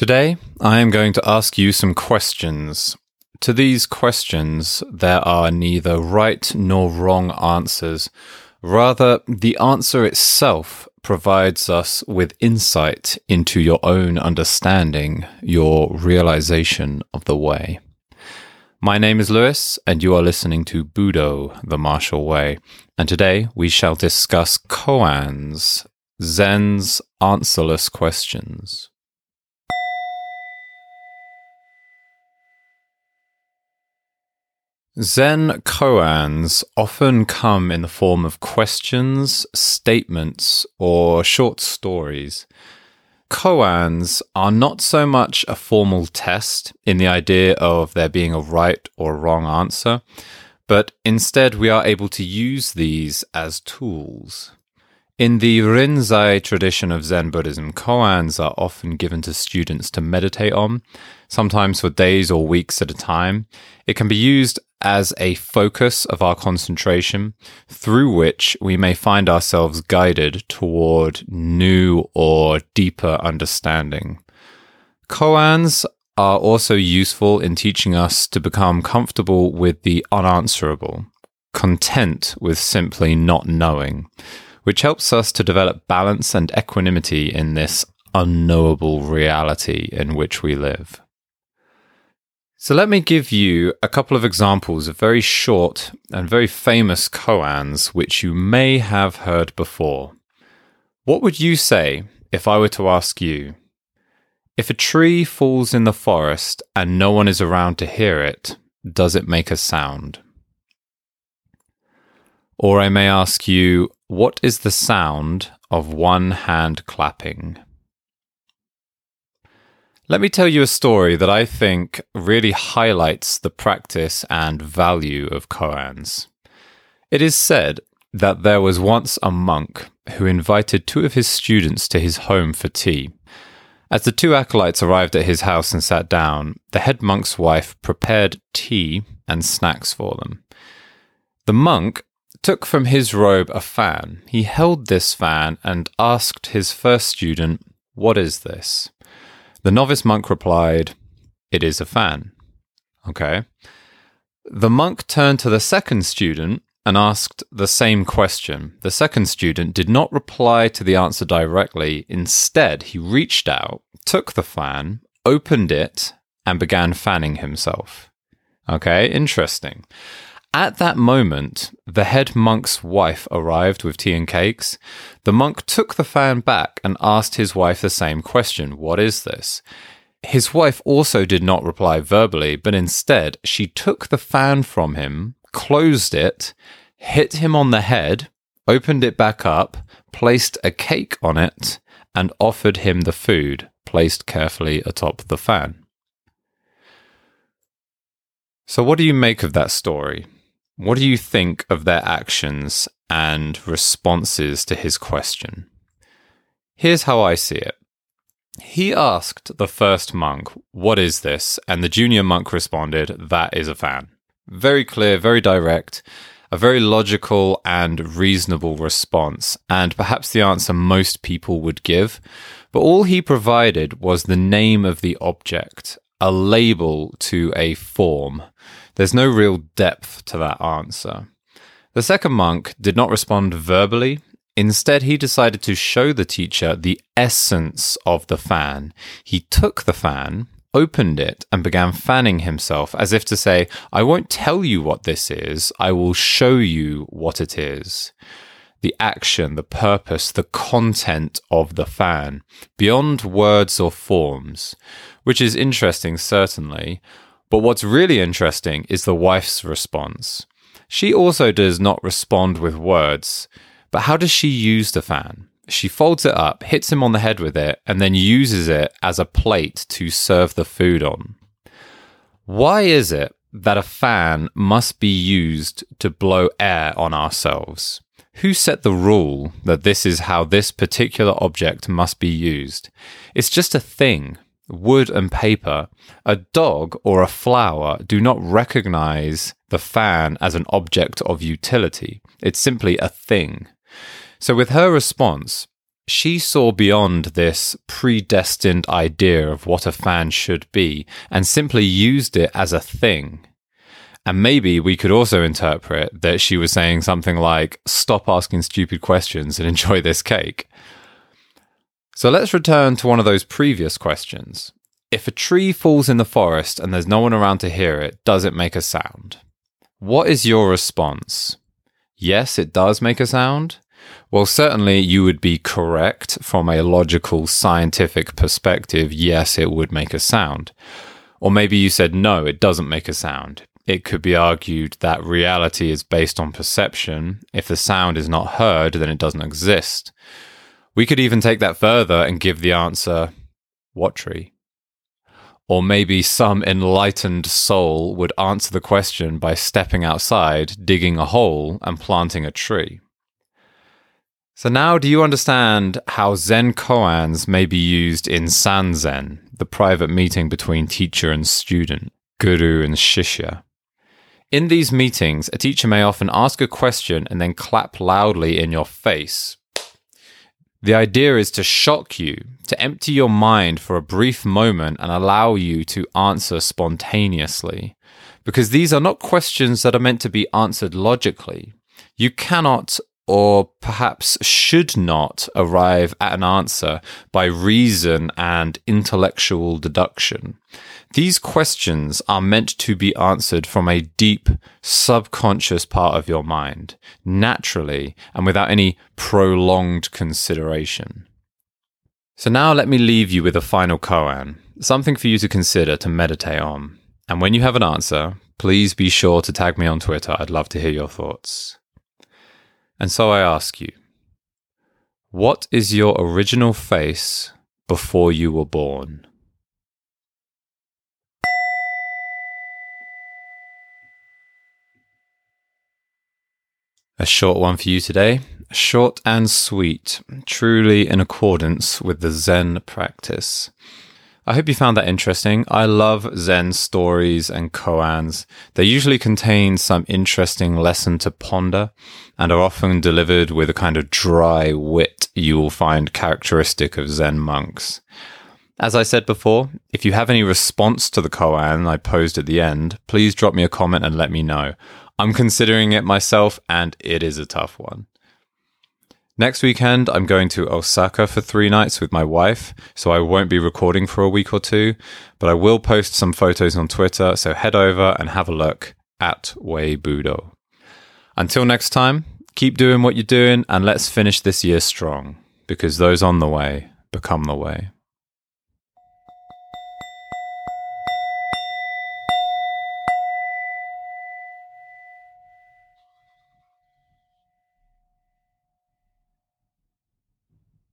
Today, I am going to ask you some questions. To these questions, there are neither right nor wrong answers. Rather, the answer itself provides us with insight into your own understanding, your realization of the way. My name is Lewis, and you are listening to Budo, the Martial Way. And today we shall discuss koans, Zen's answerless questions. Zen koans often come in the form of questions, statements, or short stories. Koans are not so much a formal test in the idea of there being a right or wrong answer, but instead we are able to use these as tools. In the Rinzai tradition of Zen Buddhism, koans are often given to students to meditate on, sometimes for days or weeks at a time. It can be used as a focus of our concentration through which we may find ourselves guided toward new or deeper understanding. Koans are also useful in teaching us to become comfortable with the unanswerable, content with simply not knowing, which helps us to develop balance and equanimity in this unknowable reality in which we live. So let me give you a couple of examples of very short and very famous koans which you may have heard before. What would you say if I were to ask you, if a tree falls in the forest and no one is around to hear it, does it make a sound? Or I may ask you, what is the sound of one hand clapping? Let me tell you a story that I think really highlights the practice and value of koans. It is said that there was once a monk who invited two of his students to his home for tea. As the two acolytes arrived at his house and sat down, the head monk's wife prepared tea and snacks for them. The monk took from his robe a fan. He held this fan and asked his first student, What is this? The novice monk replied, It is a fan. Okay. The monk turned to the second student and asked the same question. The second student did not reply to the answer directly. Instead, he reached out, took the fan, opened it, and began fanning himself. Okay, interesting. At that moment, the head monk's wife arrived with tea and cakes. The monk took the fan back and asked his wife the same question What is this? His wife also did not reply verbally, but instead she took the fan from him, closed it, hit him on the head, opened it back up, placed a cake on it, and offered him the food placed carefully atop the fan. So, what do you make of that story? What do you think of their actions and responses to his question? Here's how I see it. He asked the first monk, What is this? And the junior monk responded, That is a fan. Very clear, very direct, a very logical and reasonable response, and perhaps the answer most people would give. But all he provided was the name of the object, a label to a form. There's no real depth to that answer. The second monk did not respond verbally. Instead, he decided to show the teacher the essence of the fan. He took the fan, opened it, and began fanning himself as if to say, I won't tell you what this is, I will show you what it is. The action, the purpose, the content of the fan, beyond words or forms, which is interesting, certainly, but what's really interesting is the wife's response. She also does not respond with words, but how does she use the fan? She folds it up, hits him on the head with it, and then uses it as a plate to serve the food on. Why is it that a fan must be used to blow air on ourselves? Who set the rule that this is how this particular object must be used? It's just a thing wood and paper, a dog or a flower do not recognize the fan as an object of utility. It's simply a thing. So, with her response, she saw beyond this predestined idea of what a fan should be and simply used it as a thing. And maybe we could also interpret that she was saying something like, stop asking stupid questions and enjoy this cake. So let's return to one of those previous questions. If a tree falls in the forest and there's no one around to hear it, does it make a sound? What is your response? Yes, it does make a sound. Well, certainly you would be correct from a logical, scientific perspective. Yes, it would make a sound. Or maybe you said, no, it doesn't make a sound. It could be argued that reality is based on perception. If the sound is not heard, then it doesn't exist. We could even take that further and give the answer, what tree? Or maybe some enlightened soul would answer the question by stepping outside, digging a hole, and planting a tree. So now do you understand how Zen koans may be used in Sanzen, the private meeting between teacher and student, guru and shishya? In these meetings, a teacher may often ask a question and then clap loudly in your face. The idea is to shock you, to empty your mind for a brief moment and allow you to answer spontaneously. Because these are not questions that are meant to be answered logically. You cannot or perhaps should not arrive at an answer by reason and intellectual deduction. These questions are meant to be answered from a deep, subconscious part of your mind, naturally and without any prolonged consideration. So now let me leave you with a final koan, something for you to consider to meditate on. And when you have an answer, please be sure to tag me on Twitter. I'd love to hear your thoughts. And so I ask you, what is your original face before you were born? A short one for you today. Short and sweet, truly in accordance with the Zen practice. I hope you found that interesting. I love Zen stories and koans. They usually contain some interesting lesson to ponder and are often delivered with a kind of dry wit you will find characteristic of Zen monks. As I said before, if you have any response to the koan I posed at the end, please drop me a comment and let me know. I'm considering it myself and it is a tough one. Next weekend, I'm going to Osaka for three nights with my wife, so I won't be recording for a week or two, but I will post some photos on Twitter, so head over and have a look at Way Budo. Until next time, keep doing what you're doing and let's finish this year strong, because those on the way become the way.